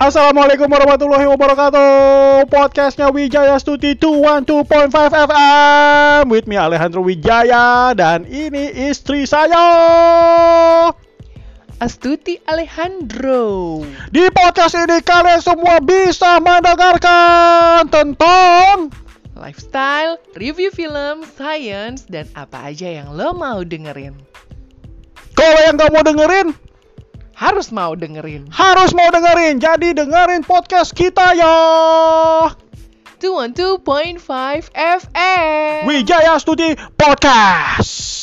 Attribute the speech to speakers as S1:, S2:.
S1: Assalamualaikum warahmatullahi wabarakatuh Podcastnya Wijaya Stuti 212.5 FM With me Alejandro Wijaya Dan ini istri saya
S2: Astuti Alejandro.
S1: Di podcast ini kalian semua bisa mendengarkan Tentang
S2: Lifestyle, review film, science, dan apa aja yang lo mau dengerin.
S1: Kalau yang gak mau dengerin
S2: Harus mau dengerin.
S1: Harus mau dengerin Jadi dengerin podcast kita ya
S2: 212.5 FM.
S1: Wijaya Stuti Podcast